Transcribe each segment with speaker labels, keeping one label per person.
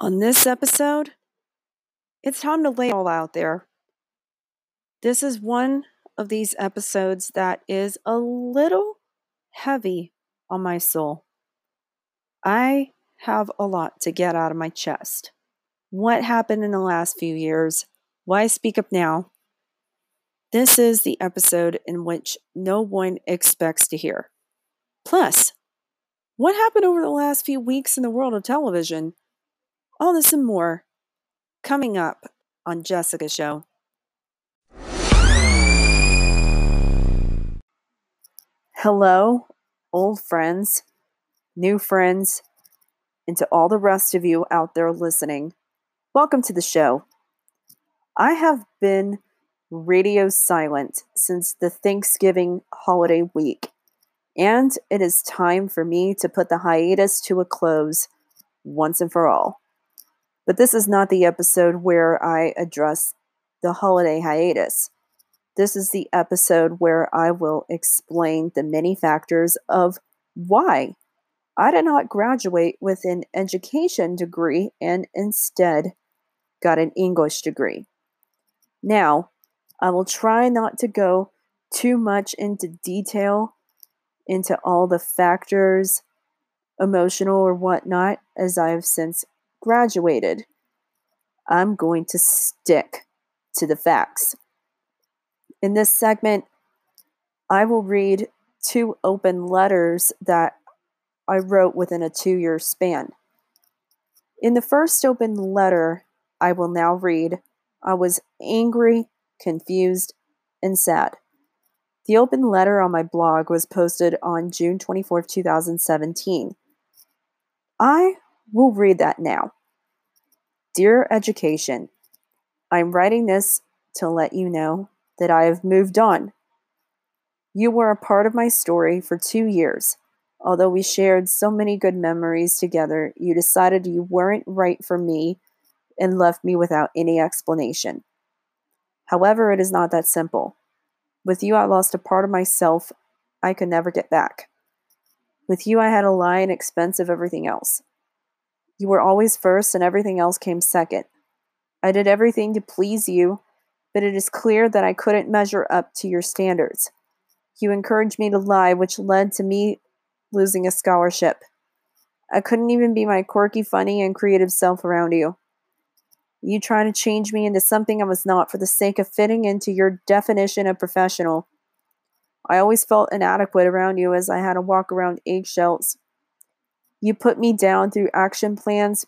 Speaker 1: On this episode, it's time to lay it all out there. This is one of these episodes that is a little heavy on my soul. I have a lot to get out of my chest. What happened in the last few years? Why speak up now? This is the episode in which no one expects to hear. Plus, what happened over the last few weeks in the world of television? All this and more coming up on Jessica Show. Hello, old friends, new friends, and to all the rest of you out there listening. Welcome to the show. I have been radio silent since the Thanksgiving holiday week, and it is time for me to put the hiatus to a close once and for all. But this is not the episode where I address the holiday hiatus. This is the episode where I will explain the many factors of why I did not graduate with an education degree and instead got an English degree. Now, I will try not to go too much into detail into all the factors, emotional or whatnot, as I have since graduated. I'm going to stick to the facts. In this segment, I will read two open letters that I wrote within a two year span. In the first open letter, I will now read I was angry, confused, and sad. The open letter on my blog was posted on June 24, 2017. I will read that now. Dear Education, I'm writing this to let you know that I have moved on. You were a part of my story for two years. Although we shared so many good memories together, you decided you weren't right for me and left me without any explanation. However, it is not that simple. With you, I lost a part of myself I could never get back. With you, I had a lie and expense of everything else. You were always first, and everything else came second. I did everything to please you, but it is clear that I couldn't measure up to your standards. You encouraged me to lie, which led to me losing a scholarship. I couldn't even be my quirky, funny, and creative self around you. You tried to change me into something I was not for the sake of fitting into your definition of professional. I always felt inadequate around you as I had to walk around eggshells. You put me down through action plans,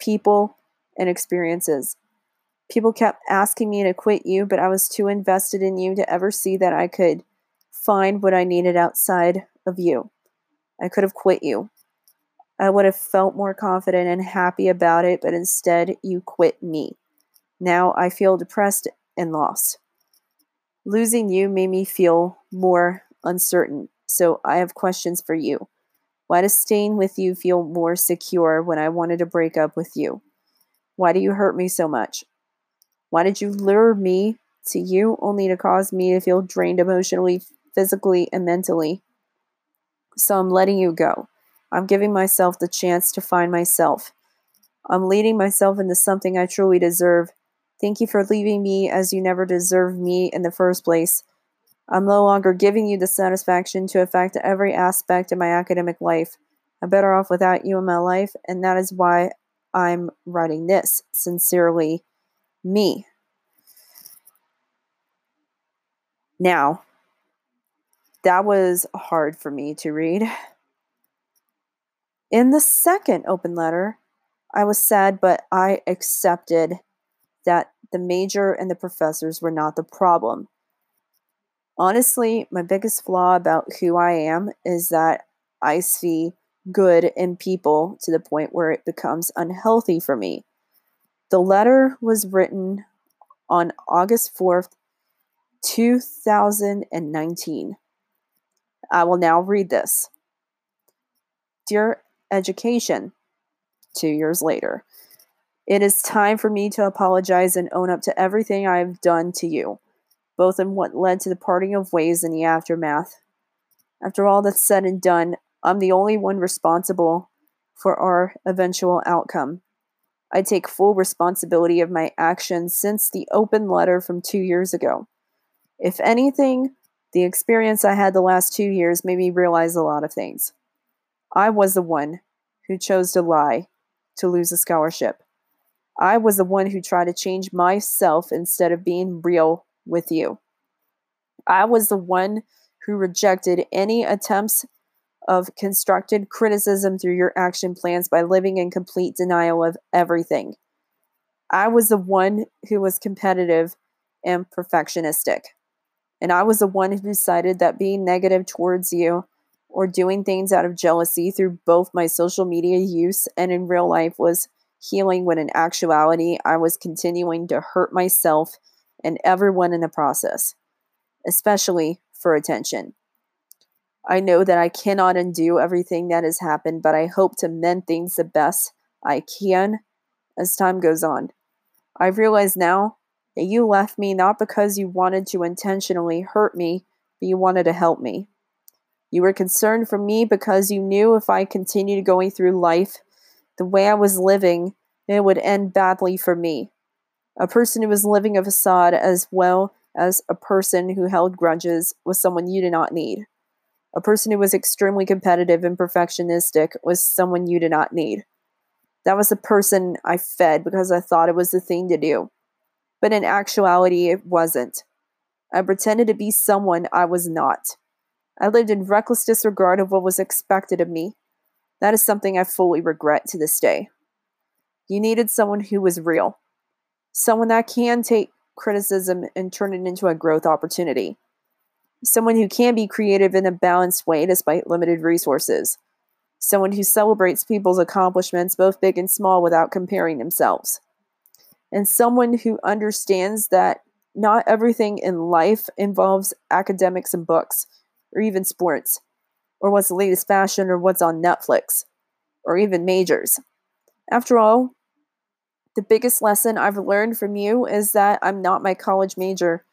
Speaker 1: people, and experiences. People kept asking me to quit you, but I was too invested in you to ever see that I could find what I needed outside of you. I could have quit you. I would have felt more confident and happy about it, but instead you quit me. Now I feel depressed and lost. Losing you made me feel more uncertain, so I have questions for you. Why does staying with you feel more secure when I wanted to break up with you? Why do you hurt me so much? Why did you lure me to you only to cause me to feel drained emotionally, physically, and mentally? So I'm letting you go. I'm giving myself the chance to find myself. I'm leading myself into something I truly deserve. Thank you for leaving me as you never deserved me in the first place. I'm no longer giving you the satisfaction to affect every aspect of my academic life. I'm better off without you in my life, and that is why I'm writing this. Sincerely, me. Now, that was hard for me to read. In the second open letter, I was sad, but I accepted that the major and the professors were not the problem. Honestly, my biggest flaw about who I am is that I see good in people to the point where it becomes unhealthy for me. The letter was written on August 4th, 2019. I will now read this. Dear Education, two years later, it is time for me to apologize and own up to everything I have done to you both in what led to the parting of ways and the aftermath. After all that's said and done, I'm the only one responsible for our eventual outcome. I take full responsibility of my actions since the open letter from two years ago. If anything, the experience I had the last two years made me realize a lot of things. I was the one who chose to lie to lose a scholarship. I was the one who tried to change myself instead of being real with you. I was the one who rejected any attempts of constructed criticism through your action plans by living in complete denial of everything. I was the one who was competitive and perfectionistic. And I was the one who decided that being negative towards you or doing things out of jealousy through both my social media use and in real life was healing when in actuality I was continuing to hurt myself and everyone in the process, especially for attention. I know that I cannot undo everything that has happened, but I hope to mend things the best I can as time goes on. I realize now that you left me not because you wanted to intentionally hurt me, but you wanted to help me. You were concerned for me because you knew if I continued going through life the way I was living, it would end badly for me. A person who was living a facade as well as a person who held grudges was someone you did not need. A person who was extremely competitive and perfectionistic was someone you did not need. That was the person I fed because I thought it was the thing to do. But in actuality, it wasn't. I pretended to be someone I was not. I lived in reckless disregard of what was expected of me. That is something I fully regret to this day. You needed someone who was real, someone that can take criticism and turn it into a growth opportunity. Someone who can be creative in a balanced way despite limited resources, someone who celebrates people's accomplishments, both big and small, without comparing themselves, and someone who understands that not everything in life involves academics and books, or even sports, or what's the latest fashion, or what's on Netflix, or even majors. After all, the biggest lesson I've learned from you is that I'm not my college major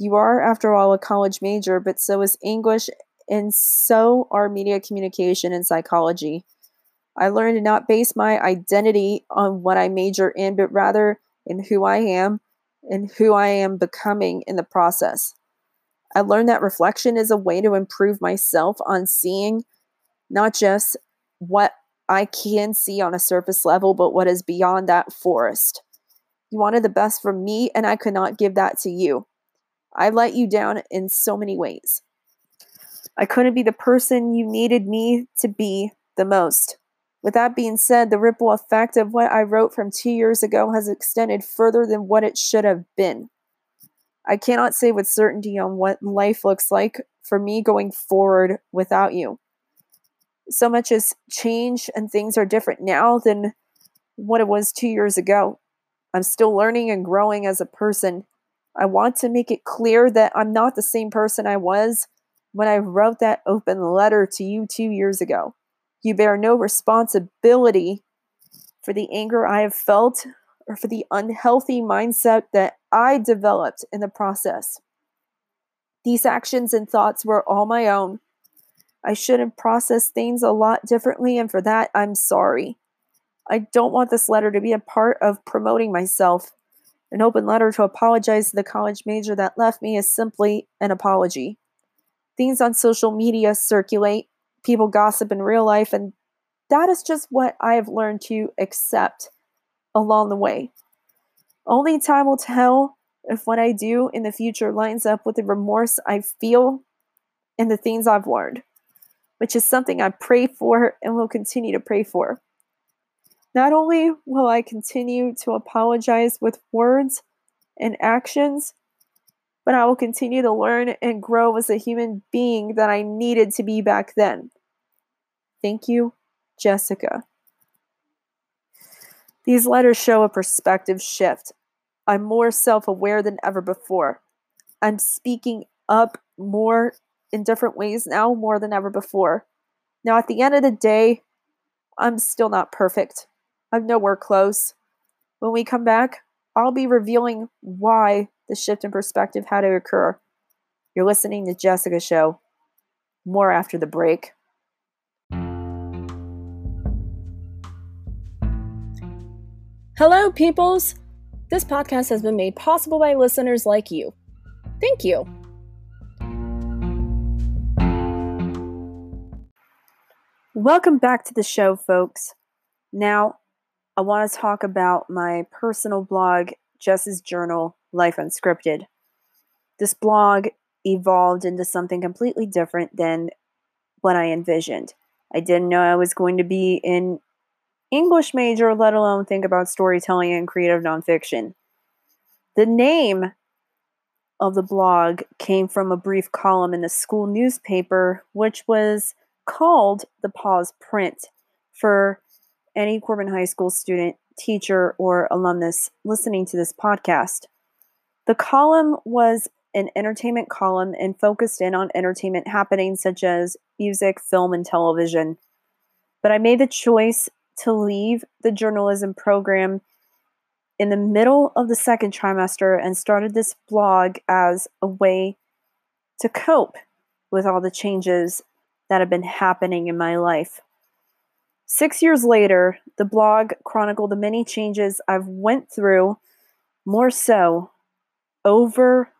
Speaker 1: you are, after all, a college major, but so is English, and so are media communication and psychology. I learned to not base my identity on what I major in, but rather in who I am and who I am becoming in the process. I learned that reflection is a way to improve myself on seeing not just what I can see on a surface level, but what is beyond that forest. You wanted the best from me, and I could not give that to you. I let you down in so many ways. I couldn't be the person you needed me to be the most. With that being said, the ripple effect of what I wrote from two years ago has extended further than what it should have been. I cannot say with certainty on what life looks like for me going forward without you. So much has changed and things are different now than what it was two years ago. I'm still learning and growing as a person, I want to make it clear that I'm not the same person I was when I wrote that open letter to you two years ago. You bear no responsibility for the anger I have felt or for the unhealthy mindset that I developed in the process. These actions and thoughts were all my own. I should have processed things a lot differently, and for that, I'm sorry. I don't want this letter to be a part of promoting myself. An open letter to apologize to the college major that left me is simply an apology. Things on social media circulate, people gossip in real life, and that is just what I have learned to accept along the way. Only time will tell if what I do in the future lines up with the remorse I feel and the things I've learned, which is something I pray for and will continue to pray for. Not only will I continue to apologize with words and actions, but I will continue to learn and grow as a human being that I needed to be back then. Thank you, Jessica. These letters show a perspective shift. I'm more self aware than ever before. I'm speaking up more in different ways now, more than ever before. Now, at the end of the day, I'm still not perfect. I'm nowhere close. When we come back, I'll be revealing why the shift in perspective had to occur. You're listening to Jessica Show. More after the break.
Speaker 2: Hello, peoples! This podcast has been made possible by listeners like you. Thank you.
Speaker 1: Welcome back to the show, folks. Now, I want to talk about my personal blog, Jess's Journal Life Unscripted. This blog evolved into something completely different than what I envisioned. I didn't know I was going to be an English major, let alone think about storytelling and creative nonfiction. The name of the blog came from a brief column in the school newspaper, which was called the Pause Print for any Corbin High School student, teacher, or alumnus listening to this podcast. The column was an entertainment column and focused in on entertainment happenings such as music, film, and television. But I made the choice to leave the journalism program in the middle of the second trimester and started this blog as a way to cope with all the changes that have been happening in my life. Six years later, the blog chronicled the many changes I've went through, more so over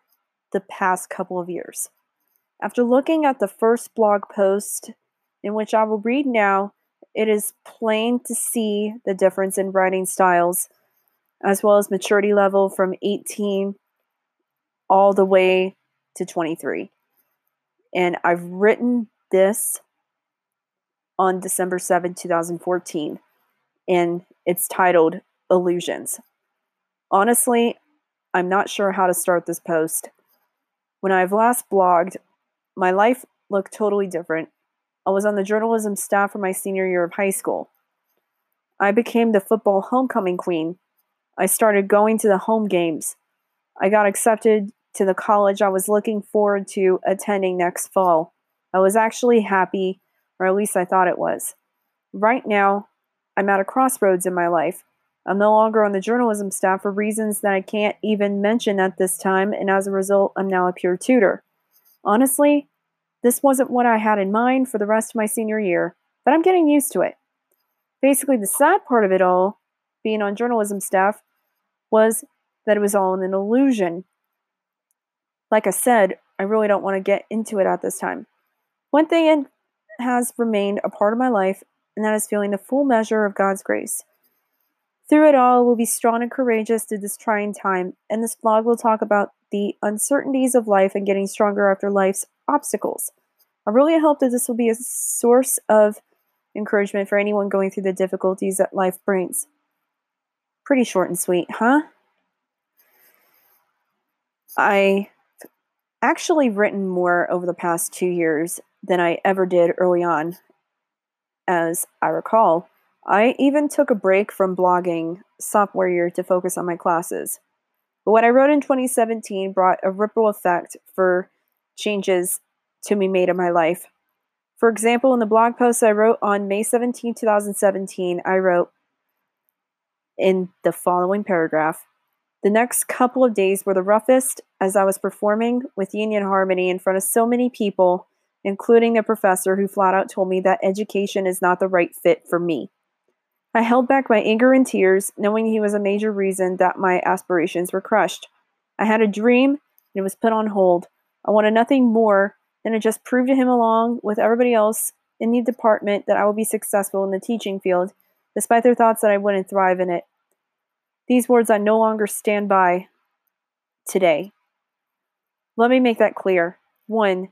Speaker 1: the past couple of years. After looking at the first blog post, in which I will read now, it is plain to see the difference in writing styles, as well as maturity level from 18 all the way to 23. And I've written this on December 7, 2014, and it's titled Illusions. Honestly, I'm not sure how to start this post. When I've last blogged, my life looked totally different. I was on the journalism staff for my senior year of high school. I became the football homecoming queen. I started going to the home games. I got accepted to the college I was looking forward to attending next fall. I was actually happy, or at least I thought it was. Right now, I'm at a crossroads in my life. I'm no longer on the journalism staff for reasons that I can't even mention at this time, and as a result, I'm now a peer tutor. Honestly, this wasn't what I had in mind for the rest of my senior year, but I'm getting used to it. Basically, the sad part of it all, being on journalism staff, was that it was all an illusion. Like I said, I really don't want to get into it at this time. One thing has remained a part of my life, and that is feeling the full measure of God's grace. Through it all, we'll be strong and courageous through this trying time, and this blog will talk about the uncertainties of life and getting stronger after life's obstacles. I really hope that this will be a source of encouragement for anyone going through the difficulties that life brings. Pretty short and sweet, huh? I actually written more over the past two years than I ever did early on, as I recall. I even took a break from blogging sophomore year to focus on my classes. But what I wrote in 2017 brought a ripple effect for changes to be made in my life. For example, in the blog post I wrote on May 17, 2017, I wrote in the following paragraph The next couple of days were the roughest as I was performing with Union Harmony in front of so many people, including the professor who flat out told me that education is not the right fit for me. I held back my anger and tears, knowing he was a major reason that my aspirations were crushed. I had a dream, and it was put on hold. I wanted nothing more than to just prove to him, along with everybody else in the department, that I would be successful in the teaching field, despite their thoughts that I wouldn't thrive in it. These words I no longer stand by today. Let me make that clear. One,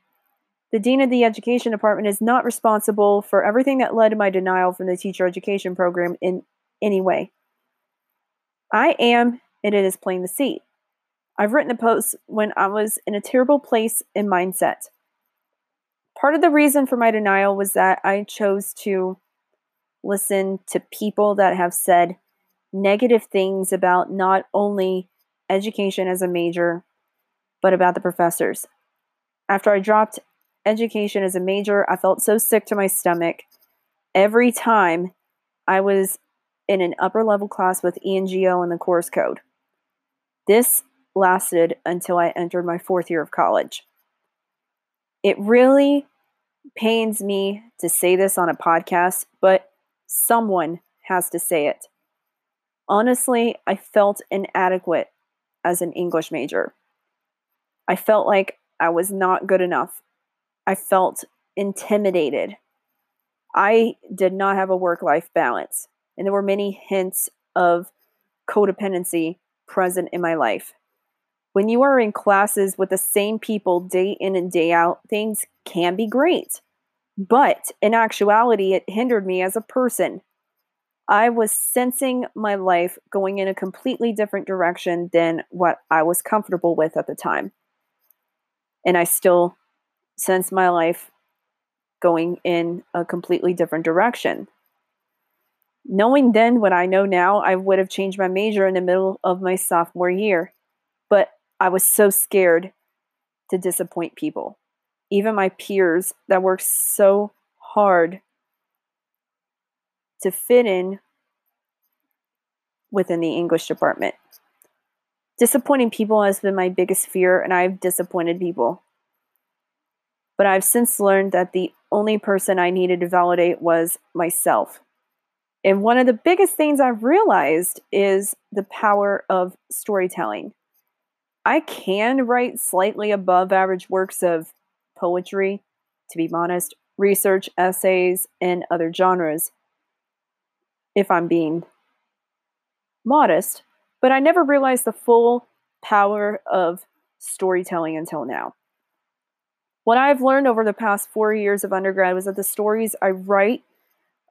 Speaker 1: the dean of the education department is not responsible for everything that led to my denial from the teacher education program in any way. I am, and it is plain to see. I've written a post when I was in a terrible place in mindset. Part of the reason for my denial was that I chose to listen to people that have said negative things about not only education as a major, but about the professors. After I dropped education as a major, I felt so sick to my stomach every time I was in an upper level class with ENGO and the course code. This lasted until I entered my fourth year of college. It really pains me to say this on a podcast, but someone has to say it. Honestly, I felt inadequate as an English major. I felt like I was not good enough. I felt intimidated. I did not have a work life balance, and there were many hints of codependency present in my life. When you are in classes with the same people day in and day out, things can be great. But in actuality, it hindered me as a person. I was sensing my life going in a completely different direction than what I was comfortable with at the time. And I still sense my life going in a completely different direction. Knowing then what I know now, I would have changed my major in the middle of my sophomore year. But I was so scared to disappoint people, even my peers that worked so hard to fit in within the English department. Disappointing people has been my biggest fear, and I've disappointed people. But I've since learned that the only person I needed to validate was myself. And one of the biggest things I've realized is the power of storytelling. I can write slightly above average works of poetry, to be honest, research, essays, and other genres, if I'm being modest, but I never realized the full power of storytelling until now. What I've learned over the past four years of undergrad was that the stories I write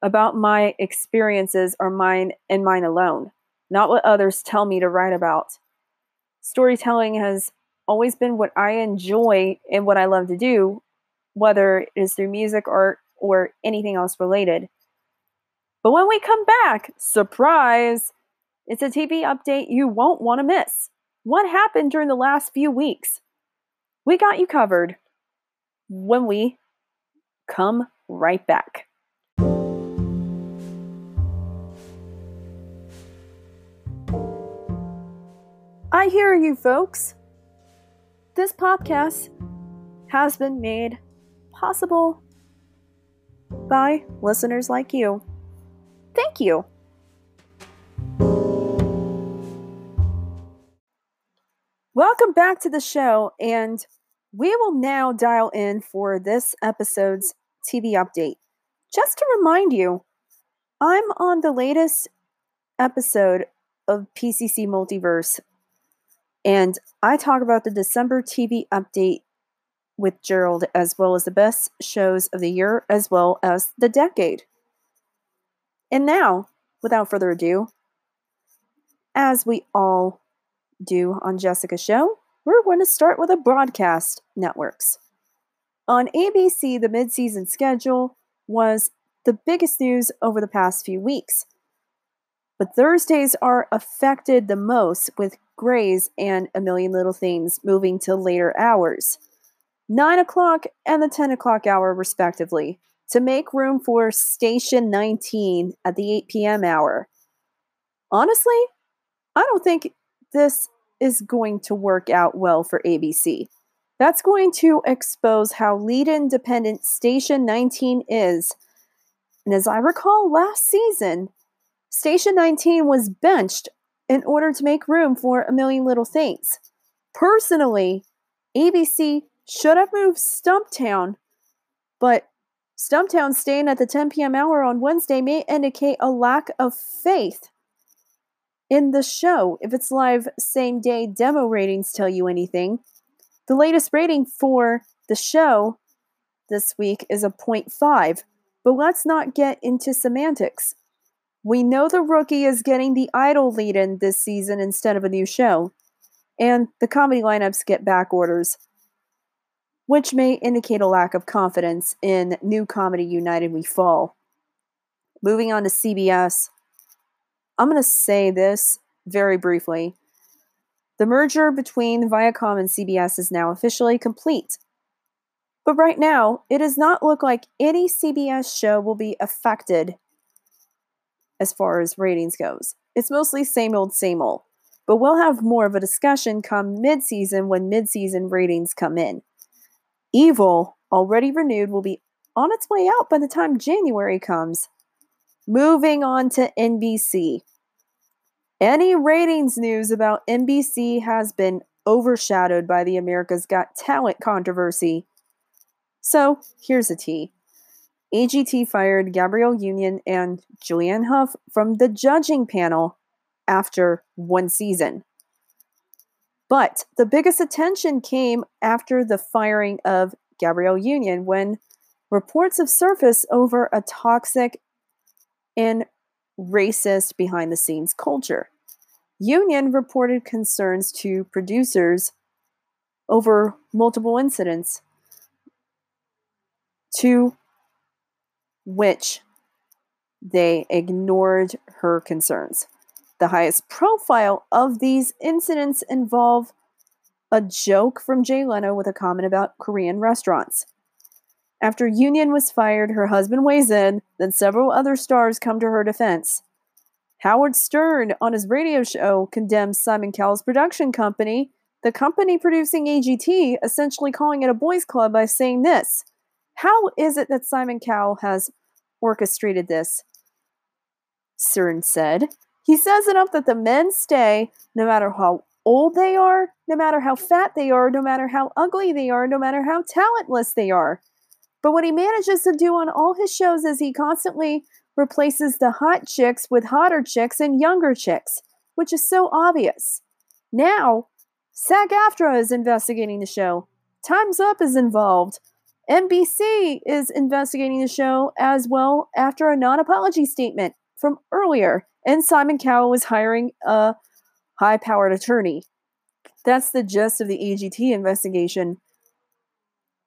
Speaker 1: about my experiences are mine and mine alone, not what others tell me to write about. Storytelling has always been what I enjoy and what I love to do, whether it is through music, art, or anything else related. But when we come back, surprise, it's a TV update you won't want to miss. What happened during the last few weeks? We got you covered when we come right back. I hear you, folks. This podcast has been made possible by listeners like you. Thank you. Welcome back to the show, and we will now dial in for this episode's TV update. Just to remind you, I'm on the latest episode of PCC Multiverse and I talk about the December TV update with Gerald, as well as the best shows of the year, as well as the decade. And now, without further ado, as we all do on Jessica's show, we're going to start with the broadcast networks. On ABC, the mid-season schedule was the biggest news over the past few weeks. But Thursdays are affected the most with Grey's and A Million Little Things moving to later hours, 9 o'clock and the 10 o'clock hour, respectively, to make room for Station 19 at the 8 p.m. hour. Honestly, I don't think this is going to work out well for ABC. That's going to expose how lead independent Station 19 is. And as I recall last season, Station 19 was benched in order to make room for a million little things. Personally, ABC should have moved Stumptown, but Stumptown staying at the 10 p.m. hour on Wednesday may indicate a lack of faith in the show. If its live same day demo ratings tell you anything, the latest rating for the show this week is a 0.5. But let's not get into semantics. We know the rookie is getting the idol lead in this season instead of a new show, and the comedy lineups get back orders, which may indicate a lack of confidence in New Comedy United We Fall. Moving on to CBS, I'm going to say this very briefly. The merger between Viacom and CBS is now officially complete. But right now, it does not look like any CBS show will be affected as far as ratings goes. It's mostly same old, same old. But we'll have more of a discussion come mid season when mid season ratings come in. Evil, already renewed, will be on its way out by the time January comes. Moving on to NBC. Any ratings news about NBC has been overshadowed by the America's Got Talent controversy. So here's a tea. AGT fired Gabrielle Union and Julianne Hough from the judging panel after one season. But the biggest attention came after the firing of Gabrielle Union when reports have surfaced over a toxic and racist behind the scenes culture. Union reported concerns to producers over multiple incidents, to which they ignored her concerns. The highest profile of these incidents involve a joke from Jay Leno with a comment about Korean restaurants. After Union was fired, her husband weighs in, then several other stars come to her defense. Howard Stern, on his radio show, condemns Simon Cowell's production company, the company producing AGT, essentially calling it a boys' club by saying this How is it that Simon Cowell has orchestrated this? Stern said. He says enough that the men stay no matter how old they are, no matter how fat they are, no matter how ugly they are, no matter how talentless they are. But what he manages to do on all his shows is he constantly replaces the hot chicks with hotter chicks and younger chicks, which is so obvious. Now, SAG AFTRA is investigating the show. Time's Up is involved. NBC is investigating the show as well after a non apology statement from earlier. And Simon Cowell is hiring a high powered attorney. That's the gist of the AGT investigation.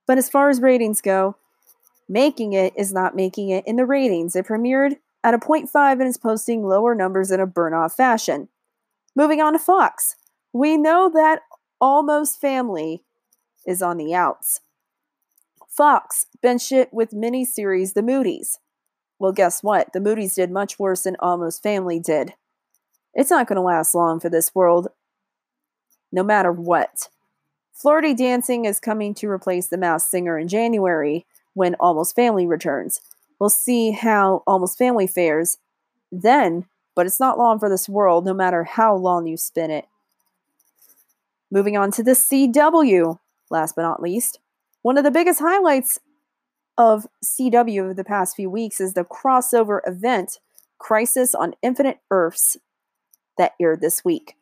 Speaker 1: But as far as ratings go, Making it is not making it in the ratings. It premiered at a 0.5 and is posting lower numbers in a burn off fashion. Moving on to Fox. We know that Almost Family is on the outs. Fox benched it with miniseries The Moody's. Well, guess what? The Moody's did much worse than Almost Family did. It's not going to last long for this world, no matter what. Flirty Dancing is coming to replace The Masked Singer in January, when Almost Family returns. We'll see how Almost Family fares then, but it's not long for this world, no matter how long you spin it. Moving on to the CW, last but not least. One of the biggest highlights of CW of the past few weeks is the crossover event Crisis on Infinite Earths that aired this week.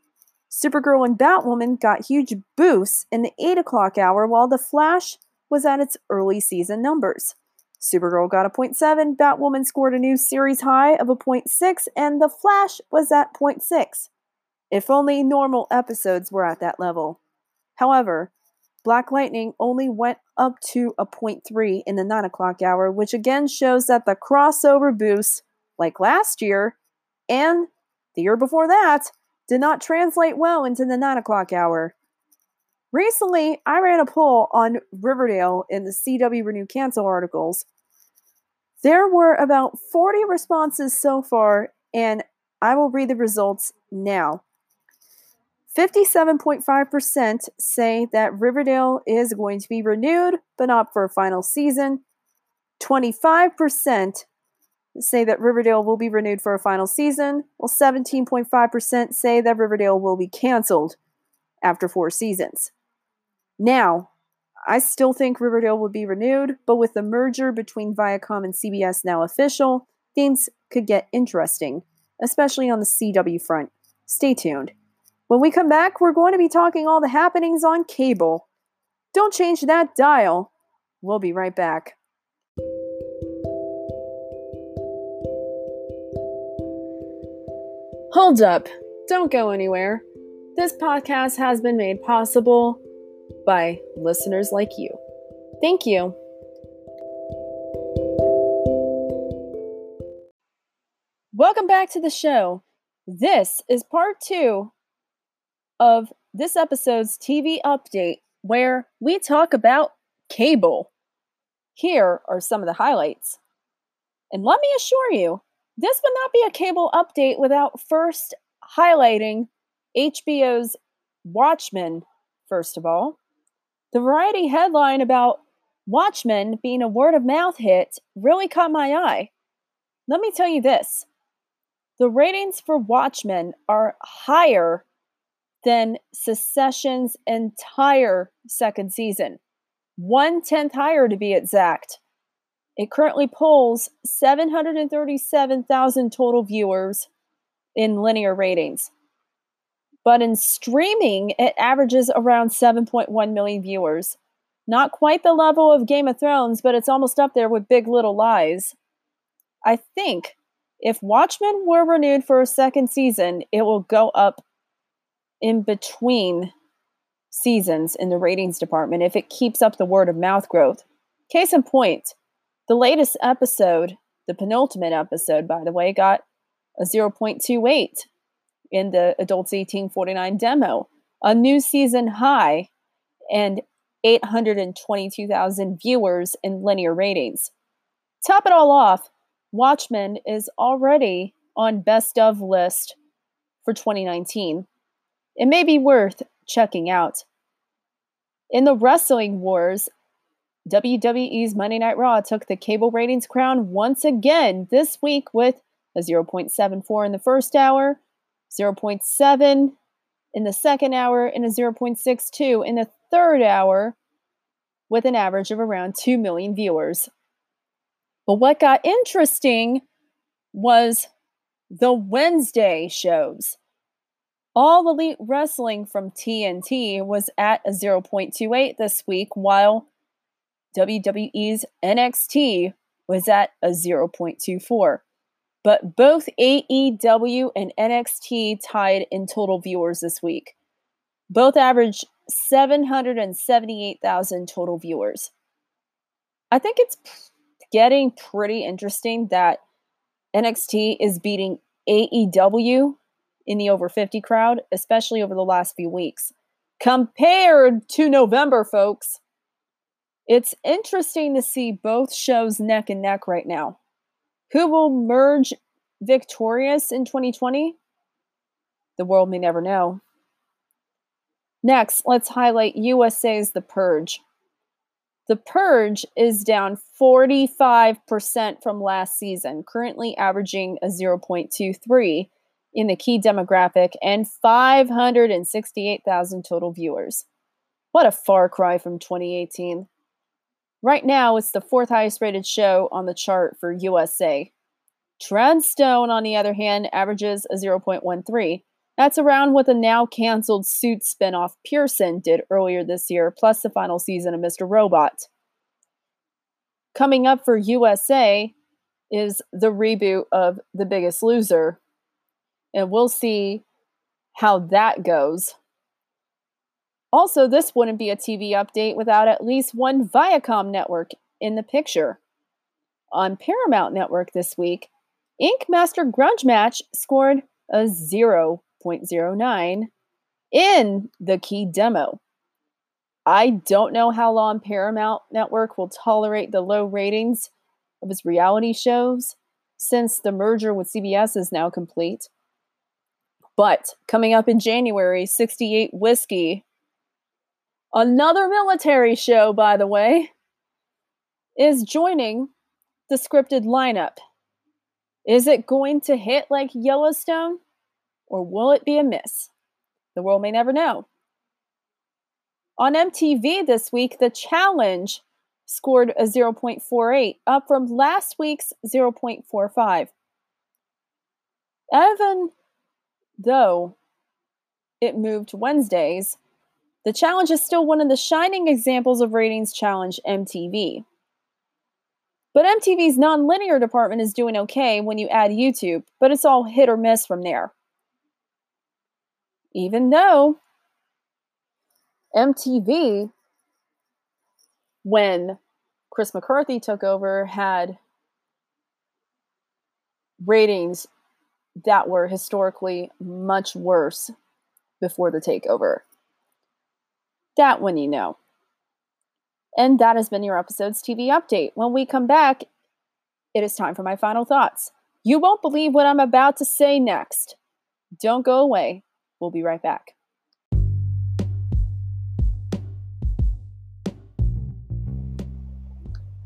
Speaker 1: Supergirl and Batwoman got huge boosts in the 8 o'clock hour, while The Flash was at its early season numbers. Supergirl got a 0.7, Batwoman scored a new series high of a 0.6, and The Flash was at 0.6. If only normal episodes were at that level. However, Black Lightning only went up to a 0.3 in the 9 o'clock hour, which again shows that the crossover boost, like last year and the year before that, did not translate well into the 9 o'clock hour. Recently, I ran a poll on Riverdale in the CW Renew Cancel articles. There were about 40 responses so far, and I will read the results now. 57.5% say that Riverdale is going to be renewed, but not for a final season. 25% say that Riverdale will be renewed for a final season, while 17.5% say that Riverdale will be canceled after four seasons. Now, I still think Riverdale will be renewed, but with the merger between Viacom and CBS now official, things could get interesting, especially on the CW front. Stay tuned. When we come back, we're going to be talking all the happenings on cable. Don't change that dial. We'll be right back. Hold up. Don't go anywhere. This podcast has been made possible by listeners like you. Thank you. Welcome back to the show. This is part two of this episode's TV update where we talk about cable. Here are some of the highlights. And let me assure you, this would not be a cable update without first highlighting HBO's Watchmen, first of all. The Variety headline about Watchmen being a word of mouth hit really caught my eye. Let me tell you this
Speaker 2: the ratings for Watchmen are higher than Succession's entire second season. One tenth higher to be exact. It currently polls 737,000 total viewers in linear ratings. But in streaming, it averages around 7.1 million viewers. Not quite the level of Game of Thrones, but it's almost up there with Big Little Lies. I think if Watchmen were renewed for a second season, it will go up in between seasons in the ratings department if it keeps up the word of mouth growth. Case in point, the latest episode, the penultimate episode, by the way, got a 0.28 in the Adults 1849 demo, a new season high, and 822,000 viewers in linear ratings. Top it all off, Watchmen is already on best of list for 2019. It may be worth checking out. In the wrestling wars, WWE's Monday Night Raw took the cable ratings crown once again this week with a 0.74 in the first hour, 0.7 in the second hour, and a 0.62 in the third hour, with an average of around 2 million viewers. But what got interesting was the Wednesday shows. All Elite Wrestling from TNT was at a 0.28 this week, while WWE's NXT was at a 0.24. But both AEW and NXT tied in total viewers this week. Both averaged 778,000 total viewers. I think it's getting pretty interesting that NXT is beating AEW in the over 50 crowd, especially over the last few weeks. Compared to November, folks, it's interesting to see both shows neck and neck right now. Who will merge victorious in 2020? The world may never know. Next, let's highlight USA's The Purge. The Purge is down 45% from last season, currently averaging a 0.23 in the key demographic and 568,000 total viewers. What a far cry from 2018. Right now, it's the fourth highest rated show on the chart for USA. Treadstone, on the other hand, averages a 0.13. That's around what the now canceled Suits spinoff Pearson did earlier this year, plus the final season of Mr. Robot. Coming up for USA is the reboot of The Biggest Loser, and we'll see how that goes. Also, this wouldn't be a TV update without at least one Viacom network in the picture. On Paramount Network this week, Ink Master Grudge Match scored a 0.09 in the key demo. I don't know how long Paramount Network will tolerate the low ratings of its reality shows since the merger with CBS is now complete. But coming up in January, 68 Whiskey Another military show, by the way, is joining the scripted lineup. Is it going to hit like Yellowstone or will it be a miss? The world may never know. On MTV this week, The Challenge scored a 0.48, up from last week's 0.45. Even though it moved Wednesdays, the challenge is still one of the shining examples of ratings challenge MTV. But MTV's nonlinear department is doing okay when you add YouTube, but it's all hit or miss from there. Even though MTV, when Chris McCarthy took over, had ratings that were historically much worse before the takeover. That one you know. And that has been your episode's TV update. When we come back, it is time for my final thoughts. You won't believe what I'm about to say next. Don't go away. We'll be right back.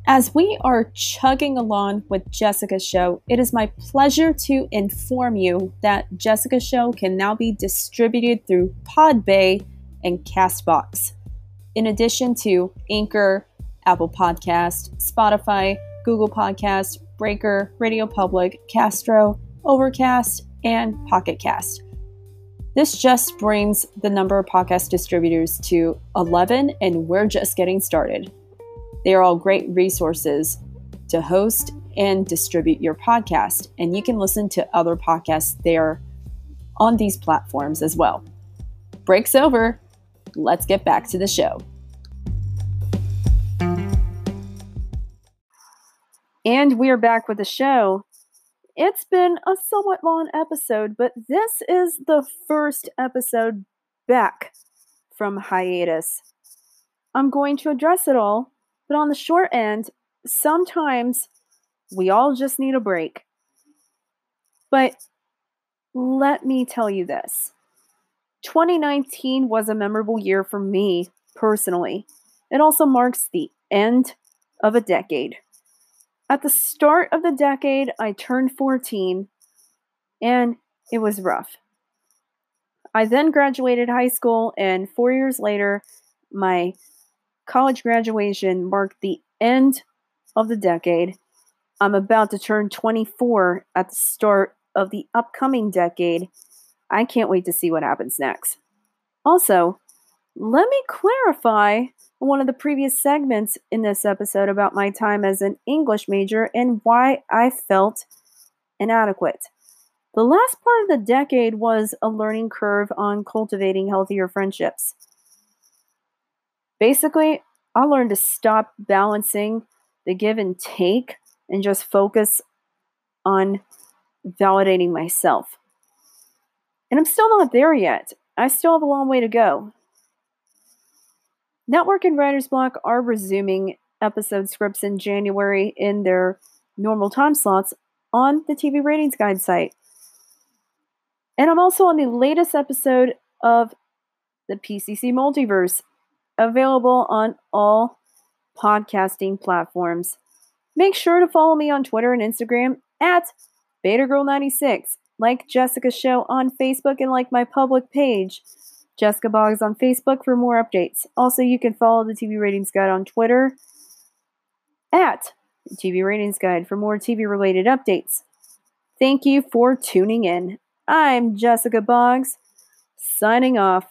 Speaker 2: As we are chugging along with Jessica's show, it is my pleasure to inform you that Jessica's show can now be distributed through Podbay and Castbox. In addition to Anchor, Apple Podcast, Spotify, Google Podcast, Breaker, Radio Public, Castro, Overcast, and Pocket Cast. This just brings the number of podcast distributors to 11, and we're just getting started. They are all great resources to host and distribute your podcast, and you can listen to other podcasts there on these platforms as well. Break's over. Let's get back to the show.
Speaker 1: And we are back with the show. It's been a somewhat long episode, but this is the first episode back from hiatus. I'm going to address it all, but on the short end, sometimes we all just need a break. But let me tell you this 2019 was a memorable year for me personally. It also marks the end of a decade. At the start of the decade, I turned 14 and it was rough. I then graduated high school, and four years later, my college graduation marked the end of the decade. I'm about to turn 24 at the start of the upcoming decade. I can't wait to see what happens next. Also, let me clarify one of the previous segments in this episode about my time as an English major and why I felt inadequate. The last part of the decade was a learning curve on cultivating healthier friendships. Basically, I learned to stop balancing the give and take and just focus on validating myself. And I'm still not there yet. I still have a long way to go. Network and Writer's Block are resuming episode scripts in January in their normal time slots on the TV Ratings Guide site. And I'm also on the latest episode of the PCC Multiverse, available on all podcasting platforms. Make sure to follow me on Twitter and Instagram at BetaGirl96. Like Jessica's show on Facebook and like my public page. Jessica Boggs on Facebook for more updates. Also, you can follow the TV Ratings Guide on Twitter at TV Ratings Guide for more TV related updates. Thank you for tuning in. I'm Jessica Boggs, signing off.